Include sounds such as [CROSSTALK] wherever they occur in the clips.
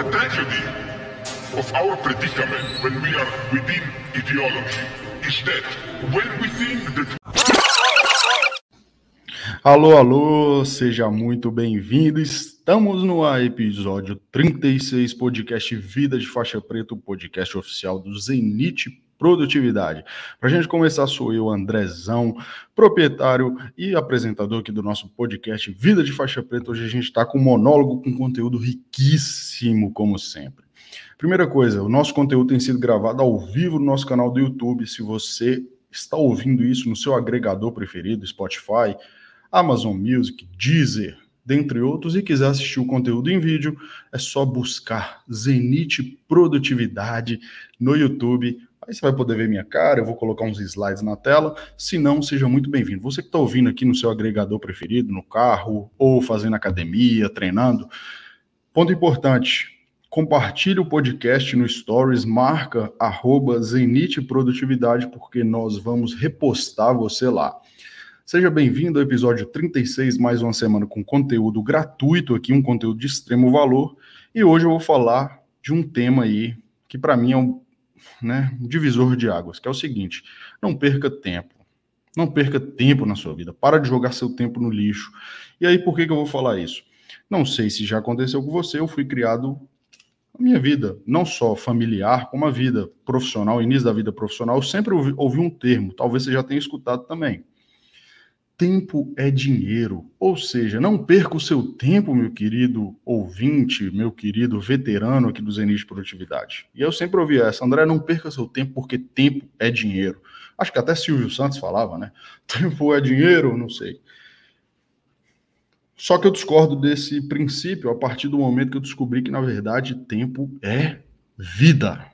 The tragedy of our predicament when we are within ideology is that when we think that Alô, alô, seja muito bem-vindo. Estamos no episódio 36, podcast Vida de Faixa Preta, o podcast oficial do Zenit Produtividade. Para a gente começar, sou eu, Andrezão, proprietário e apresentador aqui do nosso podcast Vida de Faixa Preta. Hoje a gente está com um monólogo com conteúdo riquíssimo, como sempre. Primeira coisa, o nosso conteúdo tem sido gravado ao vivo no nosso canal do YouTube. Se você está ouvindo isso no seu agregador preferido, Spotify, Amazon Music, Deezer, dentre outros, e quiser assistir o conteúdo em vídeo, é só buscar Zenit Produtividade no YouTube. Aí você vai poder ver minha cara, eu vou colocar uns slides na tela. Se não, seja muito bem-vindo. Você que está ouvindo aqui no seu agregador preferido, no carro, ou fazendo academia, treinando. Ponto importante, compartilhe o podcast no Stories, marca arroba Produtividade, porque nós vamos repostar você lá. Seja bem-vindo ao episódio 36, mais uma semana com conteúdo gratuito aqui, um conteúdo de extremo valor. E hoje eu vou falar de um tema aí que para mim é um, né, um divisor de águas, que é o seguinte: não perca tempo. Não perca tempo na sua vida. Para de jogar seu tempo no lixo. E aí, por que, que eu vou falar isso? Não sei se já aconteceu com você, eu fui criado a minha vida, não só familiar, como a vida profissional, início da vida profissional, eu sempre ouvi, ouvi um termo, talvez você já tenha escutado também tempo é dinheiro. Ou seja, não perca o seu tempo, meu querido ouvinte, meu querido veterano aqui do Zenit de Produtividade. E eu sempre ouvi essa, André, não perca seu tempo porque tempo é dinheiro. Acho que até Silvio Santos falava, né? [LAUGHS] Tempo é dinheiro, não sei. Só que eu discordo desse princípio a partir do momento que eu descobri que, na verdade, tempo é vida.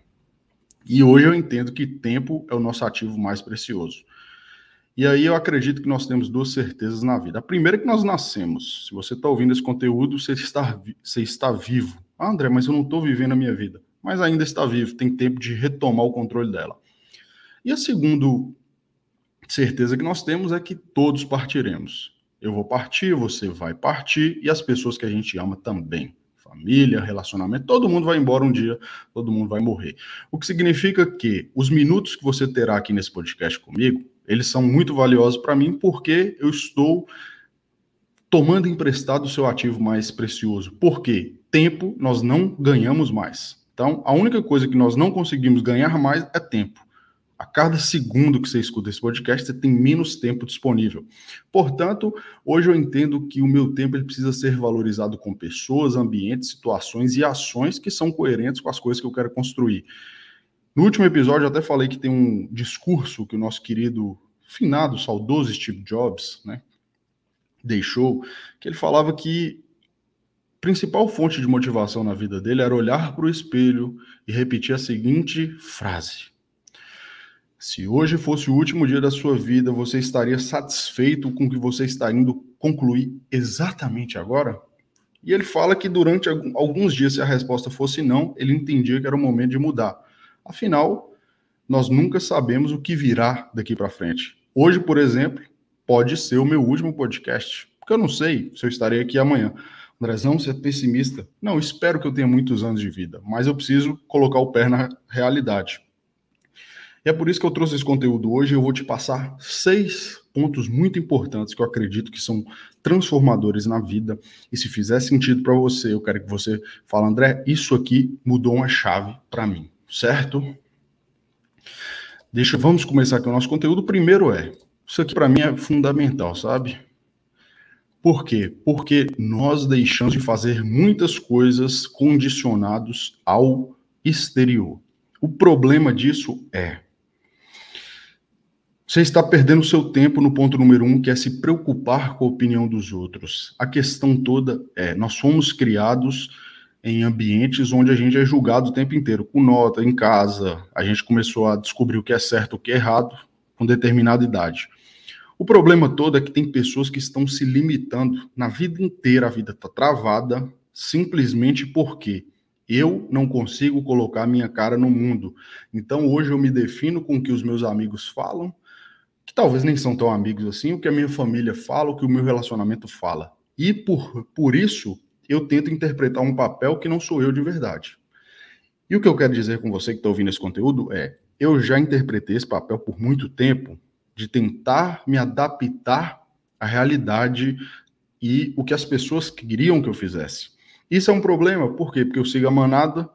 E hoje eu entendo que tempo é o nosso ativo mais precioso. E aí eu acredito que nós temos duas certezas na vida. A primeira é que nós nascemos. Se você está ouvindo esse conteúdo, você está, você está vivo. Ah, André, mas eu não estou vivendo a minha vida. Mas ainda está vivo, tem tempo de retomar o controle dela. E a segunda certeza que nós temos é que todos partiremos. Eu vou partir, você vai partir e as pessoas que a gente ama também. Família, relacionamento, todo mundo vai embora um dia, todo mundo vai morrer. O que significa que os minutos que você terá aqui nesse podcast comigo, eles são muito valiosos para mim porque eu estou tomando emprestado o seu ativo mais precioso. Por quê? Tempo nós não ganhamos mais. Então, a única coisa que nós não conseguimos ganhar mais é tempo. A cada segundo que você escuta esse podcast, você tem menos tempo disponível. Portanto, hoje eu entendo que o meu tempo ele precisa ser valorizado com pessoas, ambientes, situações e ações que são coerentes com as coisas que eu quero construir. No último episódio, eu até falei que tem um discurso que o nosso querido, finado, saudoso Steve Jobs, né, deixou, que ele falava que a principal fonte de motivação na vida dele era olhar para o espelho e repetir a seguinte frase: Se hoje fosse o último dia da sua vida, você estaria satisfeito com o que você está indo concluir exatamente agora? E ele fala que durante alguns dias, se a resposta fosse não, ele entendia que era o momento de mudar. Afinal, nós nunca sabemos o que virá daqui para frente. Hoje, por exemplo, pode ser o meu último podcast, porque eu não sei se eu estarei aqui amanhã. Andrezão, você é pessimista? Não, espero que eu tenha muitos anos de vida, mas eu preciso colocar o pé na realidade. E é por isso que eu trouxe esse conteúdo hoje. Eu vou te passar seis pontos muito importantes que eu acredito que são transformadores na vida. E se fizer sentido para você, eu quero que você fale, André, isso aqui mudou uma chave para mim certo? Deixa, vamos começar aqui o nosso conteúdo. O primeiro é, isso aqui para mim é fundamental, sabe? Por quê? Porque nós deixamos de fazer muitas coisas condicionados ao exterior. O problema disso é você está perdendo seu tempo no ponto número um, que é se preocupar com a opinião dos outros. A questão toda é: nós fomos criados em ambientes onde a gente é julgado o tempo inteiro, com nota, em casa. A gente começou a descobrir o que é certo, o que é errado, com determinada idade. O problema todo é que tem pessoas que estão se limitando na vida inteira, a vida está travada, simplesmente porque eu não consigo colocar minha cara no mundo. Então hoje eu me defino com o que os meus amigos falam, que talvez nem são tão amigos assim, o que a minha família fala, o que o meu relacionamento fala. E por, por isso eu tento interpretar um papel que não sou eu de verdade. E o que eu quero dizer com você que está ouvindo esse conteúdo é: eu já interpretei esse papel por muito tempo de tentar me adaptar à realidade e o que as pessoas queriam que eu fizesse. Isso é um problema, por quê? Porque eu sigo a manada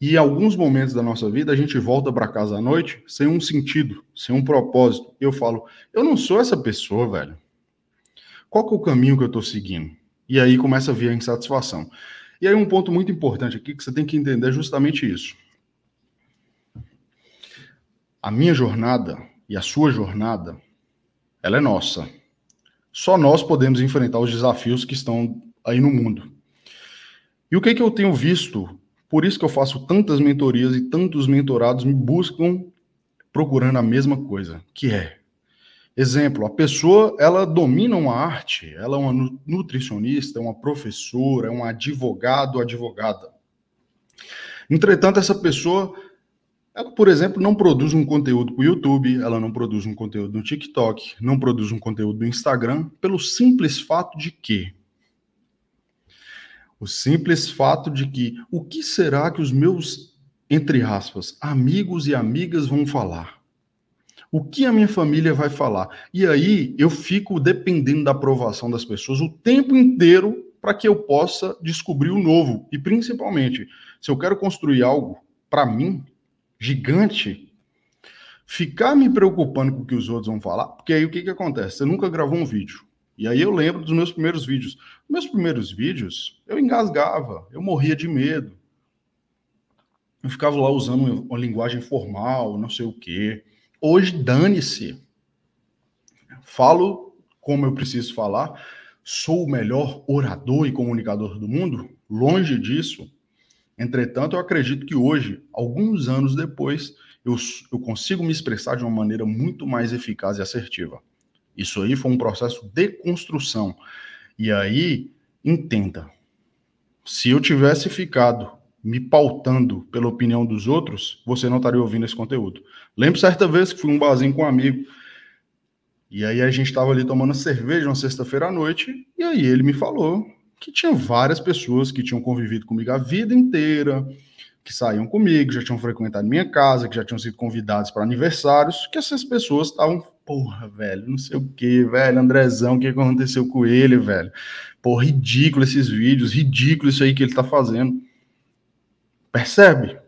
e em alguns momentos da nossa vida a gente volta para casa à noite sem um sentido, sem um propósito. Eu falo, eu não sou essa pessoa, velho. Qual que é o caminho que eu estou seguindo? E aí começa a vir a insatisfação. E aí um ponto muito importante aqui que você tem que entender é justamente isso. A minha jornada e a sua jornada, ela é nossa. Só nós podemos enfrentar os desafios que estão aí no mundo. E o que, que eu tenho visto? Por isso que eu faço tantas mentorias e tantos mentorados me buscam procurando a mesma coisa, que é Exemplo, a pessoa ela domina uma arte, ela é uma nutricionista, é uma professora, é um advogado, advogada. Entretanto, essa pessoa, ela, por exemplo, não produz um conteúdo para o YouTube, ela não produz um conteúdo no TikTok, não produz um conteúdo no Instagram, pelo simples fato de que o simples fato de que o que será que os meus, entre aspas, amigos e amigas vão falar? O que a minha família vai falar? E aí eu fico dependendo da aprovação das pessoas o tempo inteiro para que eu possa descobrir o novo. E principalmente, se eu quero construir algo para mim gigante, ficar me preocupando com o que os outros vão falar, porque aí o que, que acontece? Você nunca gravou um vídeo. E aí eu lembro dos meus primeiros vídeos. Meus primeiros vídeos, eu engasgava, eu morria de medo. Eu ficava lá usando uma linguagem formal, não sei o quê. Hoje, dane-se. Falo como eu preciso falar. Sou o melhor orador e comunicador do mundo? Longe disso. Entretanto, eu acredito que hoje, alguns anos depois, eu, eu consigo me expressar de uma maneira muito mais eficaz e assertiva. Isso aí foi um processo de construção. E aí, entenda, se eu tivesse ficado me pautando pela opinião dos outros, você não estaria ouvindo esse conteúdo. Lembro certa vez que fui um barzinho com um amigo, e aí a gente estava ali tomando cerveja uma sexta-feira à noite, e aí ele me falou que tinha várias pessoas que tinham convivido comigo a vida inteira, que saíam comigo, já tinham frequentado minha casa, que já tinham sido convidados para aniversários, que essas pessoas estavam, porra, velho, não sei o que, velho, Andrezão, o que aconteceu com ele, velho? Pô, ridículo esses vídeos, ridículo isso aí que ele tá fazendo. Percebe?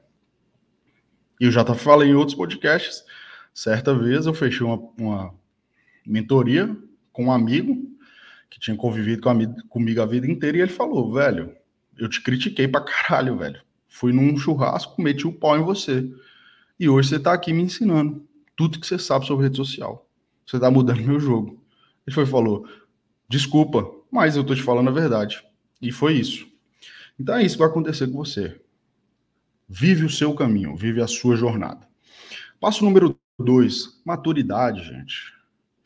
E eu já falei em outros podcasts. Certa vez eu fechei uma, uma mentoria com um amigo que tinha convivido com a, comigo a vida inteira e ele falou, velho, eu te critiquei pra caralho, velho. Fui num churrasco, meti o pau em você. E hoje você tá aqui me ensinando tudo que você sabe sobre rede social. Você tá mudando meu jogo. Ele foi falou: "Desculpa, mas eu tô te falando a verdade". E foi isso. Então é isso que vai acontecer com você. Vive o seu caminho, vive a sua jornada. Passo número dois, maturidade, gente.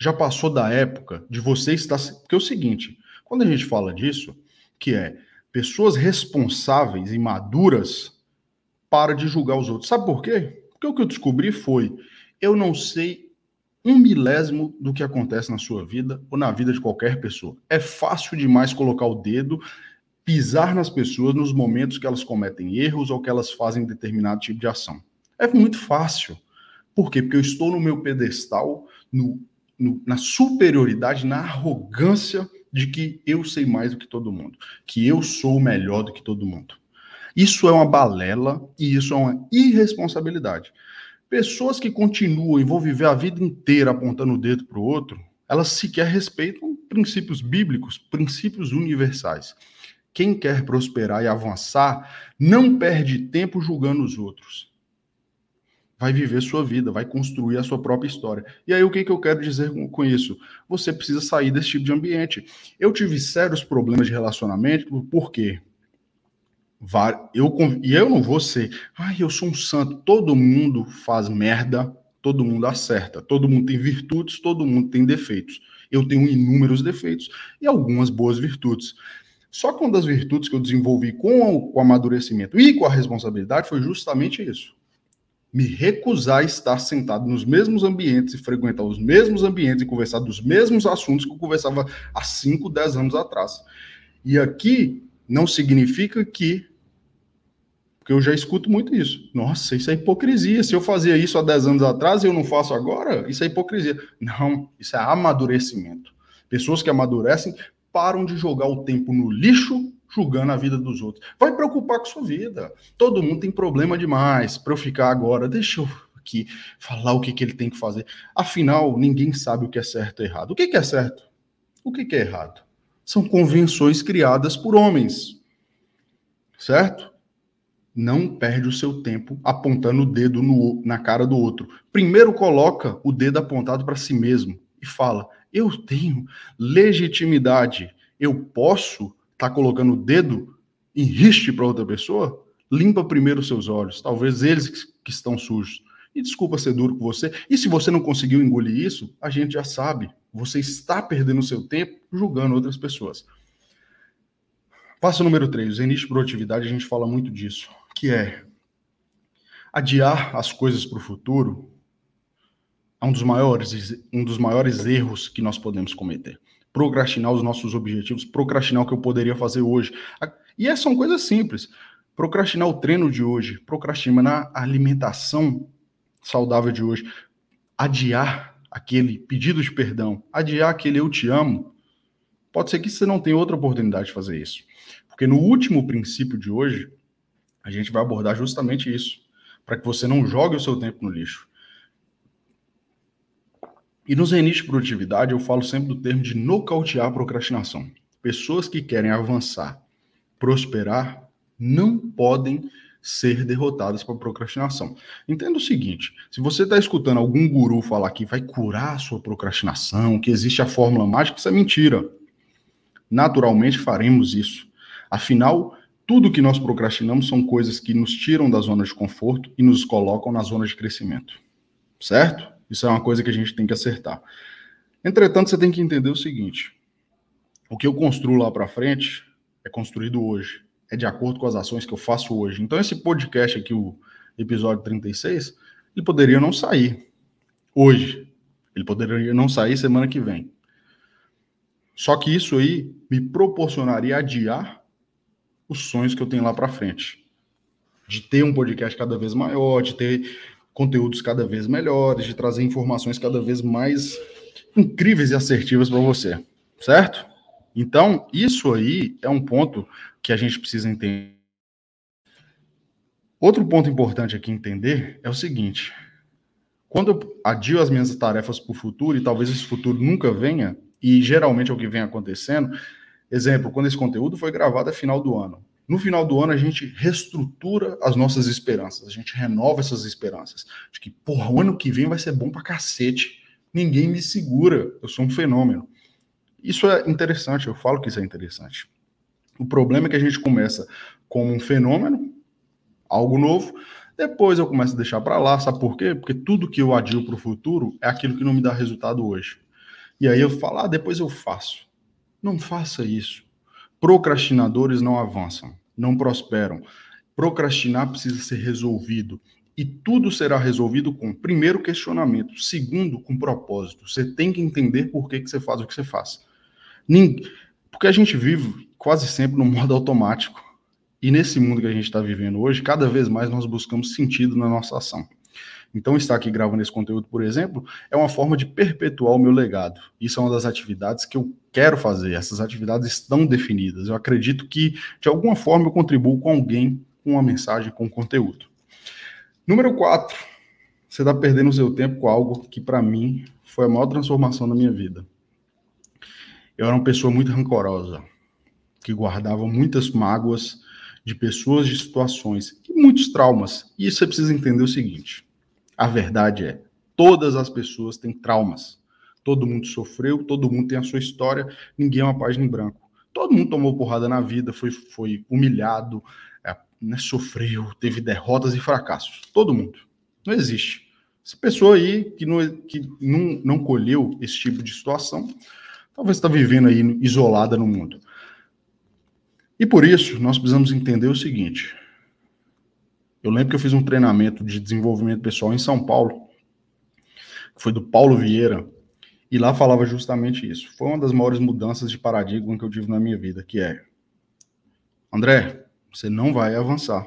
Já passou da época de você estar. Porque é o seguinte, quando a gente fala disso, que é pessoas responsáveis e maduras para de julgar os outros. Sabe por quê? Porque o que eu descobri foi: eu não sei um milésimo do que acontece na sua vida ou na vida de qualquer pessoa. É fácil demais colocar o dedo, pisar nas pessoas nos momentos que elas cometem erros ou que elas fazem determinado tipo de ação. É muito fácil. Por quê? Porque eu estou no meu pedestal, no, no, na superioridade, na arrogância de que eu sei mais do que todo mundo, que eu sou melhor do que todo mundo. Isso é uma balela e isso é uma irresponsabilidade. Pessoas que continuam e vão viver a vida inteira apontando o dedo para o outro, elas sequer respeitam princípios bíblicos, princípios universais. Quem quer prosperar e avançar não perde tempo julgando os outros vai viver sua vida, vai construir a sua própria história. E aí, o que, que eu quero dizer com, isso? Você precisa sair desse tipo de ambiente. Eu tive sérios problemas de relacionamento, por quê? Eu, e eu não vou ser, ai, eu sou um santo. Todo mundo faz merda, todo mundo acerta, todo mundo tem virtudes, todo mundo tem defeitos. Eu tenho inúmeros defeitos e algumas boas virtudes. Só que uma das virtudes que eu desenvolvi com o, amadurecimento e com a responsabilidade foi justamente isso me recusar a estar sentado nos mesmos ambientes e frequentar os mesmos ambientes e conversar dos mesmos assuntos que eu conversava há 5, 10 anos atrás. E aqui não significa que. Porque eu já escuto muito isso. Nossa, isso é hipocrisia. Se eu fazia isso há 10 anos atrás e eu não faço agora, isso é hipocrisia. Não, isso é amadurecimento. Pessoas que amadurecem param de jogar o tempo no lixo julgando a vida dos outros. Vai preocupar com sua vida. Todo mundo tem problema demais para eu ficar agora. Deixa eu aqui falar o que, que ele tem que fazer. Afinal, ninguém sabe o que é certo e errado. O que, que é certo? O que, que é errado? São convenções criadas por homens. Certo? Não perde o seu tempo apontando o dedo no, na cara do outro. Primeiro coloca o dedo apontado para si mesmo e fala: Eu tenho legitimidade, eu posso estar tá colocando o dedo em riste para outra pessoa? Limpa primeiro seus olhos, talvez eles que estão sujos. E desculpa ser duro com você. E se você não conseguiu engolir isso, a gente já sabe. Você está perdendo seu tempo julgando outras pessoas. Passo número 3, o zenite produtividade, a gente fala muito disso, que é adiar as coisas para o futuro é um dos maiores um dos maiores erros que nós podemos cometer. Procrastinar os nossos objetivos, procrastinar o que eu poderia fazer hoje. E essas são coisas simples. Procrastinar o treino de hoje, procrastinar a alimentação saudável de hoje, adiar aquele pedido de perdão, adiar aquele eu te amo, pode ser que você não tenha outra oportunidade de fazer isso. Porque no último princípio de hoje, a gente vai abordar justamente isso, para que você não jogue o seu tempo no lixo. E nos reinícios de produtividade, eu falo sempre do termo de nocautear a procrastinação. Pessoas que querem avançar, prosperar, não podem ser derrotadas por procrastinação. Entenda o seguinte: se você está escutando algum guru falar que vai curar a sua procrastinação, que existe a fórmula mágica, isso é mentira. Naturalmente faremos isso. Afinal, tudo que nós procrastinamos são coisas que nos tiram da zona de conforto e nos colocam na zona de crescimento. Certo? Isso é uma coisa que a gente tem que acertar. Entretanto, você tem que entender o seguinte: o que eu construo lá para frente é construído hoje é de acordo com as ações que eu faço hoje. Então, esse podcast aqui, o episódio 36, ele poderia não sair hoje. Ele poderia não sair semana que vem. Só que isso aí me proporcionaria adiar os sonhos que eu tenho lá para frente. De ter um podcast cada vez maior, de ter conteúdos cada vez melhores, de trazer informações cada vez mais incríveis e assertivas para você, certo? Então, isso aí é um ponto que a gente precisa entender. Outro ponto importante aqui entender é o seguinte: quando eu adio as minhas tarefas para o futuro, e talvez esse futuro nunca venha, e geralmente é o que vem acontecendo, exemplo, quando esse conteúdo foi gravado é final do ano. No final do ano, a gente reestrutura as nossas esperanças, a gente renova essas esperanças. De que, porra, o ano que vem vai ser bom pra cacete. Ninguém me segura, eu sou um fenômeno. Isso é interessante, eu falo que isso é interessante. O problema é que a gente começa como um fenômeno, algo novo, depois eu começo a deixar para lá, sabe por quê? Porque tudo que eu adio para o futuro é aquilo que não me dá resultado hoje. E aí eu falo, ah, depois eu faço. Não faça isso. Procrastinadores não avançam, não prosperam. Procrastinar precisa ser resolvido. E tudo será resolvido com, primeiro, questionamento, segundo, com propósito. Você tem que entender por que, que você faz o que você faz. Porque a gente vive quase sempre no modo automático. E nesse mundo que a gente está vivendo hoje, cada vez mais nós buscamos sentido na nossa ação. Então, estar aqui gravando esse conteúdo, por exemplo, é uma forma de perpetuar o meu legado. Isso é uma das atividades que eu quero fazer. Essas atividades estão definidas. Eu acredito que, de alguma forma, eu contribuo com alguém com uma mensagem, com conteúdo. Número 4. Você está perdendo seu tempo com algo que, para mim, foi a maior transformação da minha vida. Eu era uma pessoa muito rancorosa, que guardava muitas mágoas de pessoas, de situações e muitos traumas. E você precisa entender o seguinte: a verdade é, todas as pessoas têm traumas. Todo mundo sofreu, todo mundo tem a sua história, ninguém é uma página em branco. Todo mundo tomou porrada na vida, foi, foi humilhado, é, né, sofreu, teve derrotas e fracassos. Todo mundo. Não existe. Essa pessoa aí que, não, que não, não colheu esse tipo de situação, talvez está vivendo aí isolada no mundo. E por isso, nós precisamos entender o seguinte. Eu lembro que eu fiz um treinamento de desenvolvimento pessoal em São Paulo, que foi do Paulo Vieira, e lá falava justamente isso. Foi uma das maiores mudanças de paradigma que eu tive na minha vida, que é André, você não vai avançar.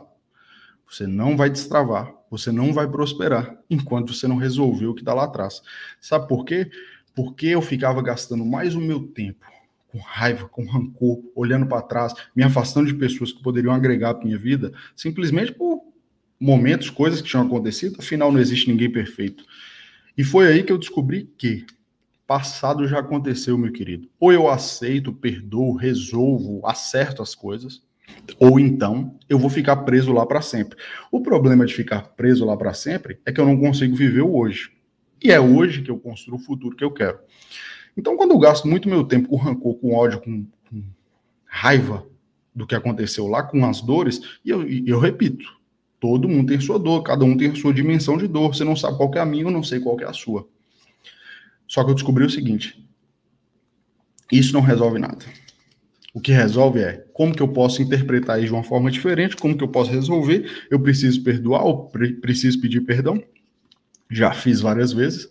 Você não vai destravar. Você não vai prosperar enquanto você não resolver o que está lá atrás. Sabe por quê? Porque eu ficava gastando mais o meu tempo com raiva, com rancor, olhando para trás, me afastando de pessoas que poderiam agregar para minha vida, simplesmente por momentos, coisas que tinham acontecido. Afinal, não existe ninguém perfeito. E foi aí que eu descobri que passado já aconteceu, meu querido. Ou eu aceito, perdoo, resolvo, acerto as coisas, ou então eu vou ficar preso lá para sempre. O problema de ficar preso lá para sempre é que eu não consigo viver o hoje. E é hoje que eu construo o futuro que eu quero. Então, quando eu gasto muito meu tempo com rancor, com ódio, com, com raiva do que aconteceu lá, com as dores, e eu, eu repito, todo mundo tem sua dor, cada um tem sua dimensão de dor. Você não sabe qual é a minha, eu não sei qual é a sua. Só que eu descobri o seguinte: isso não resolve nada. O que resolve é como que eu posso interpretar isso de uma forma diferente, como que eu posso resolver. Eu preciso perdoar ou pre preciso pedir perdão. Já fiz várias vezes.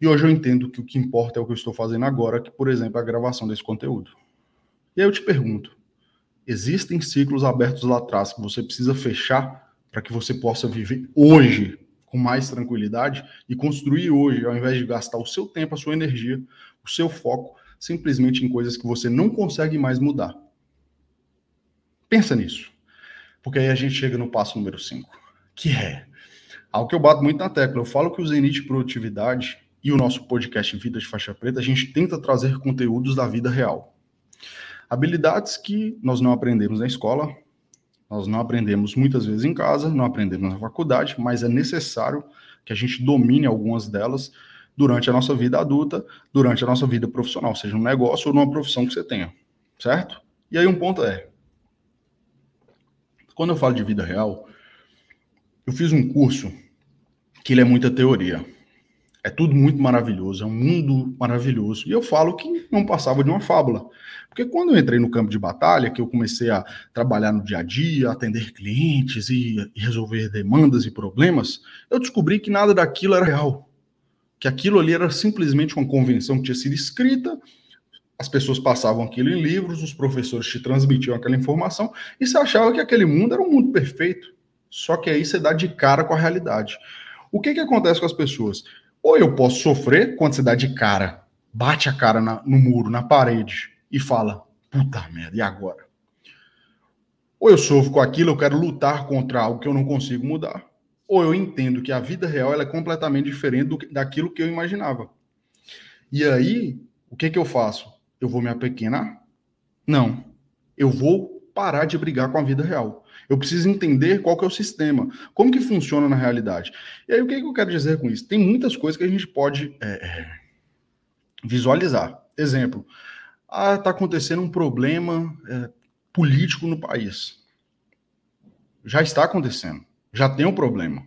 E hoje eu entendo que o que importa é o que eu estou fazendo agora, que, por exemplo, é a gravação desse conteúdo. E aí eu te pergunto: existem ciclos abertos lá atrás que você precisa fechar para que você possa viver hoje com mais tranquilidade e construir hoje, ao invés de gastar o seu tempo, a sua energia, o seu foco, simplesmente em coisas que você não consegue mais mudar. Pensa nisso. Porque aí a gente chega no passo número 5, que é algo que eu bato muito na tecla. Eu falo que o Zenit Produtividade e o nosso podcast Vida de Faixa Preta, a gente tenta trazer conteúdos da vida real. Habilidades que nós não aprendemos na escola, nós não aprendemos muitas vezes em casa, não aprendemos na faculdade, mas é necessário que a gente domine algumas delas durante a nossa vida adulta, durante a nossa vida profissional, seja um negócio ou numa profissão que você tenha, certo? E aí um ponto é, quando eu falo de vida real, eu fiz um curso que ele é muita teoria. É tudo muito maravilhoso, é um mundo maravilhoso. E eu falo que não passava de uma fábula. Porque quando eu entrei no campo de batalha, que eu comecei a trabalhar no dia a dia, atender clientes e, resolver demandas e problemas, eu descobri que nada daquilo era real. Que aquilo ali era simplesmente uma convenção que tinha sido escrita, as pessoas passavam aquilo em livros, os professores te transmitiam aquela informação e você achava que aquele mundo era um mundo perfeito. Só que aí você dá de cara com a realidade. O que, que acontece com as pessoas? Ou eu posso sofrer quando você dá de cara, bate a cara na, no muro, na parede, e fala: puta merda, e agora? Ou eu sofro com aquilo, eu quero lutar contra algo que eu não consigo mudar. Ou eu entendo que a vida real é completamente diferente do, daquilo que eu imaginava. E aí, o que, que eu faço? Eu vou me apequenar? Não. Eu vou parar de brigar com a vida real. Eu preciso entender qual que é o sistema, como que funciona na realidade. E aí, o que, que eu quero dizer com isso? Tem muitas coisas que a gente pode é, é visualizar. Exemplo, ah, está acontecendo um problema é, político no país. Já está acontecendo, já tem um problema.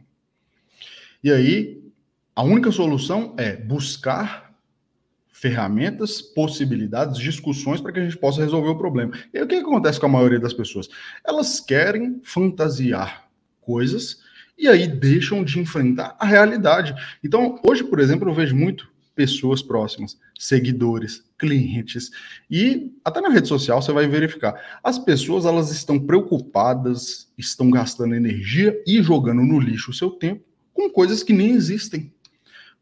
E aí, a única solução é buscar ferramentas, possibilidades, discussões para que a gente possa resolver o problema. E o que, que acontece com a maioria das pessoas? Elas querem fantasiar coisas e aí deixam de enfrentar a realidade. Então, hoje, por exemplo, eu vejo muito pessoas próximas, seguidores, clientes e até na rede social você vai verificar. As pessoas elas estão preocupadas, estão gastando energia e jogando no lixo o seu tempo com coisas que nem existem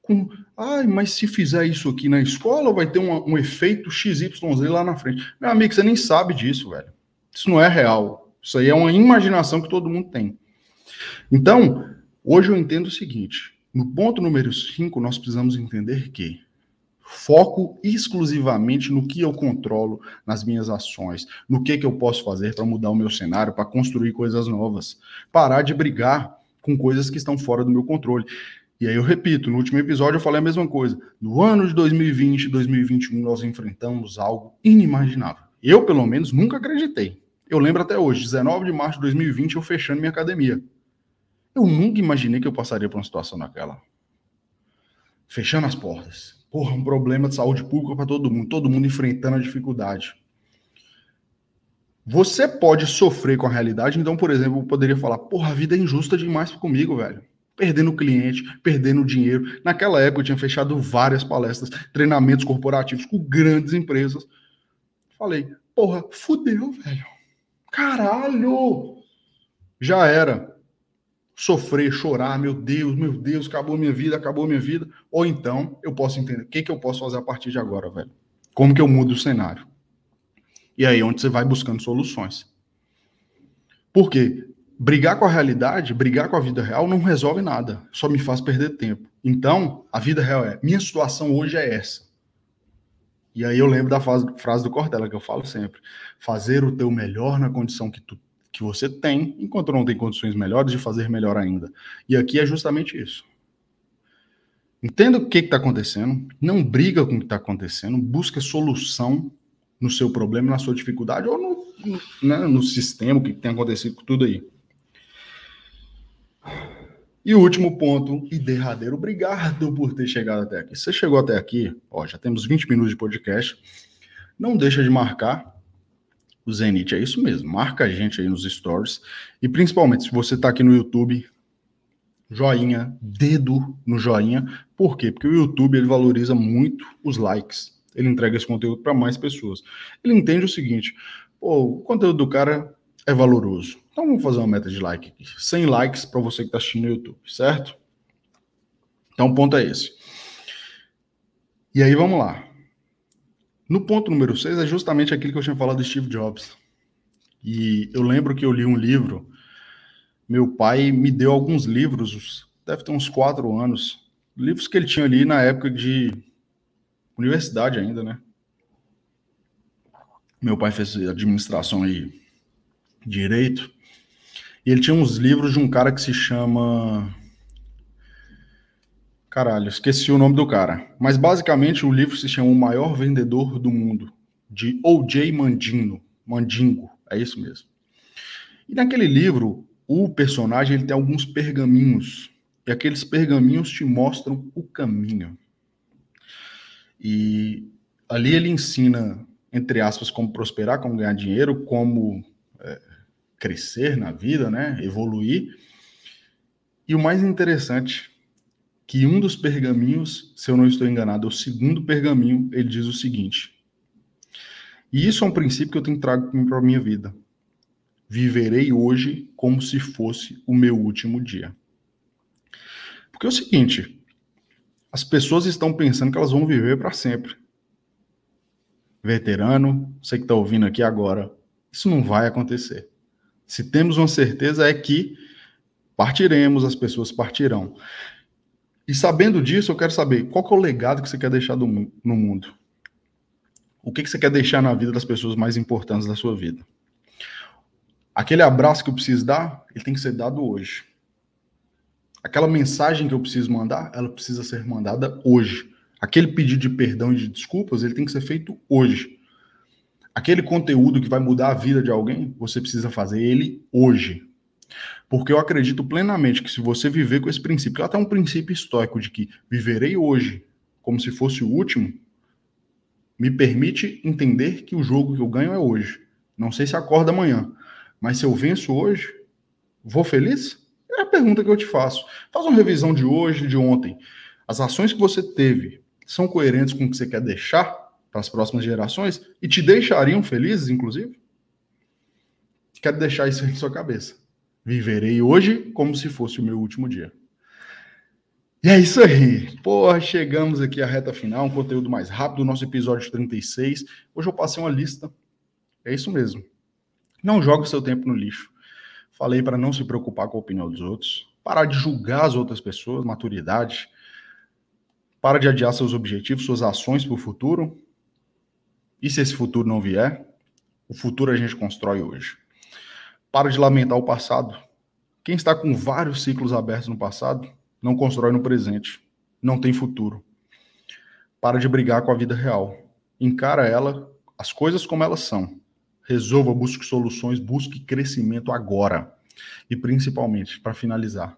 com, ai, mas se fizer isso aqui na escola, vai ter um, um efeito XYZ lá na frente. Meu amigo, você nem sabe disso, velho. Isso não é real. Isso aí é uma imaginação que todo mundo tem. Então, hoje eu entendo o seguinte: no ponto número 5, nós precisamos entender que foco exclusivamente no que eu controlo nas minhas ações, no que, que eu posso fazer para mudar o meu cenário, para construir coisas novas, parar de brigar com coisas que estão fora do meu controle. E aí eu repito, no último episódio eu falei a mesma coisa. No ano de 2020 e 2021 nós enfrentamos algo inimaginável. Eu, pelo menos, nunca acreditei. Eu lembro até hoje, 19 de março de 2020, eu fechando minha academia. Eu nunca imaginei que eu passaria por uma situação daquela. Fechando as portas. Porra, um problema de saúde pública para todo mundo, todo mundo enfrentando a dificuldade. Você pode sofrer com a realidade, então, por exemplo, eu poderia falar: porra, a vida é injusta demais comigo, velho perdendo cliente, perdendo dinheiro. Naquela época eu tinha fechado várias palestras, treinamentos corporativos com grandes empresas. Falei, porra, fudeu, velho. Caralho! Já era. Sofrer, chorar, meu Deus, meu Deus, acabou minha vida, acabou minha vida. Ou então, eu posso entender, o que, que eu posso fazer a partir de agora, velho? Como que eu mudo o cenário? E aí, onde você vai buscando soluções. Por quê? Brigar com a realidade, brigar com a vida real não resolve nada, só me faz perder tempo. Então, a vida real é: minha situação hoje é essa. E aí eu lembro da frase, frase do Cortella que eu falo sempre: fazer o teu melhor na condição que, tu, que você tem, enquanto não tem condições melhores de fazer melhor ainda. E aqui é justamente isso. Entenda o que está acontecendo, não briga com o que está acontecendo, busca solução no seu problema, na sua dificuldade ou no, no, né, no sistema, o que tem acontecido com tudo aí. E o último ponto e derradeiro, obrigado por ter chegado até aqui. Você chegou até aqui, ó, já temos 20 minutos de podcast. Não deixa de marcar o Zenit, é isso mesmo. Marca a gente aí nos stories. E principalmente, se você está aqui no YouTube, joinha, dedo no joinha. Por quê? Porque o YouTube ele valoriza muito os likes. Ele entrega esse conteúdo para mais pessoas. Ele entende o seguinte: pô, o conteúdo do cara é valoroso. Então vamos fazer uma meta de like aqui. 100 likes para você que está assistindo no YouTube, certo? Então o ponto é esse. E aí vamos lá. No ponto número 6 é justamente aquilo que eu tinha falado do Steve Jobs. E eu lembro que eu li um livro, meu pai me deu alguns livros, deve ter uns quatro anos, livros que ele tinha ali na época de universidade ainda, né? Meu pai fez administração aí direito. E ele tinha uns livros de um cara que se chama. Caralho, esqueci o nome do cara. Mas basicamente o livro se chama O Maior Vendedor do Mundo, de O.J. Mandino. Mandingo, é isso mesmo. E naquele livro, o personagem ele tem alguns pergaminhos. E aqueles pergaminhos te mostram o caminho. E ali ele ensina, entre aspas, como prosperar, como ganhar dinheiro, como crescer na vida, né? Evoluir. E o mais interessante, que um dos pergaminhos, se eu não estou enganado, é o segundo pergaminho, ele diz o seguinte. E isso é um princípio que eu tenho trago para a minha vida. Viverei hoje como se fosse o meu último dia. Porque é o seguinte, as pessoas estão pensando que elas vão viver para sempre. Veterano, você que está ouvindo aqui agora, isso não vai acontecer. Se temos uma certeza é que partiremos, as pessoas partirão. E sabendo disso, eu quero saber qual que é o legado que você quer deixar do, no mundo. O que, que você quer deixar na vida das pessoas mais importantes da sua vida? Aquele abraço que eu preciso dar, ele tem que ser dado hoje. Aquela mensagem que eu preciso mandar, ela precisa ser mandada hoje. Aquele pedido de perdão e de desculpas, ele tem que ser feito hoje. Aquele conteúdo que vai mudar a vida de alguém, você precisa fazer ele hoje. Porque eu acredito plenamente que se você viver com esse princípio, que é até um princípio estoico de que viverei hoje como se fosse o último, me permite entender que o jogo que eu ganho é hoje. Não sei se acorda amanhã, mas se eu venço hoje, vou feliz? É a pergunta que eu te faço. Faz uma revisão de hoje, de ontem. As ações que você teve são coerentes com o que você quer deixar? Para as próximas gerações e te deixariam felizes, inclusive? Quero deixar isso em sua cabeça. Viverei hoje como se fosse o meu último dia. E é isso aí. Porra, chegamos aqui à reta final, um conteúdo mais rápido, nosso episódio 36. Hoje eu passei uma lista. É isso mesmo. Não jogue seu tempo no lixo. Falei para não se preocupar com a opinião dos outros, parar de julgar as outras pessoas, maturidade. Para de adiar seus objetivos, suas ações para o futuro. E se esse futuro não vier, o futuro a gente constrói hoje. Para de lamentar o passado. Quem está com vários ciclos abertos no passado não constrói no presente, não tem futuro. Para de brigar com a vida real. Encara ela, as coisas como elas são. Resolva, busque soluções, busque crescimento agora. E principalmente, para finalizar,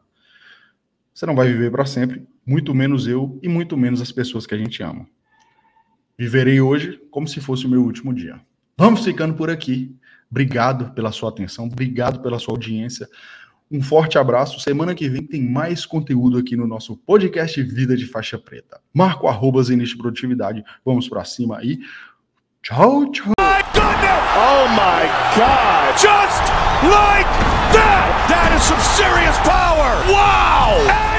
você não vai viver para sempre, muito menos eu e muito menos as pessoas que a gente ama. Viverei hoje como se fosse o meu último dia. Vamos ficando por aqui. Obrigado pela sua atenção, obrigado pela sua audiência. Um forte abraço. Semana que vem tem mais conteúdo aqui no nosso podcast Vida de Faixa Preta. Marco arroba Zenit Produtividade. Vamos para cima aí. Tchau, tchau. Oh my God! Just like that! That is some serious power! Wow!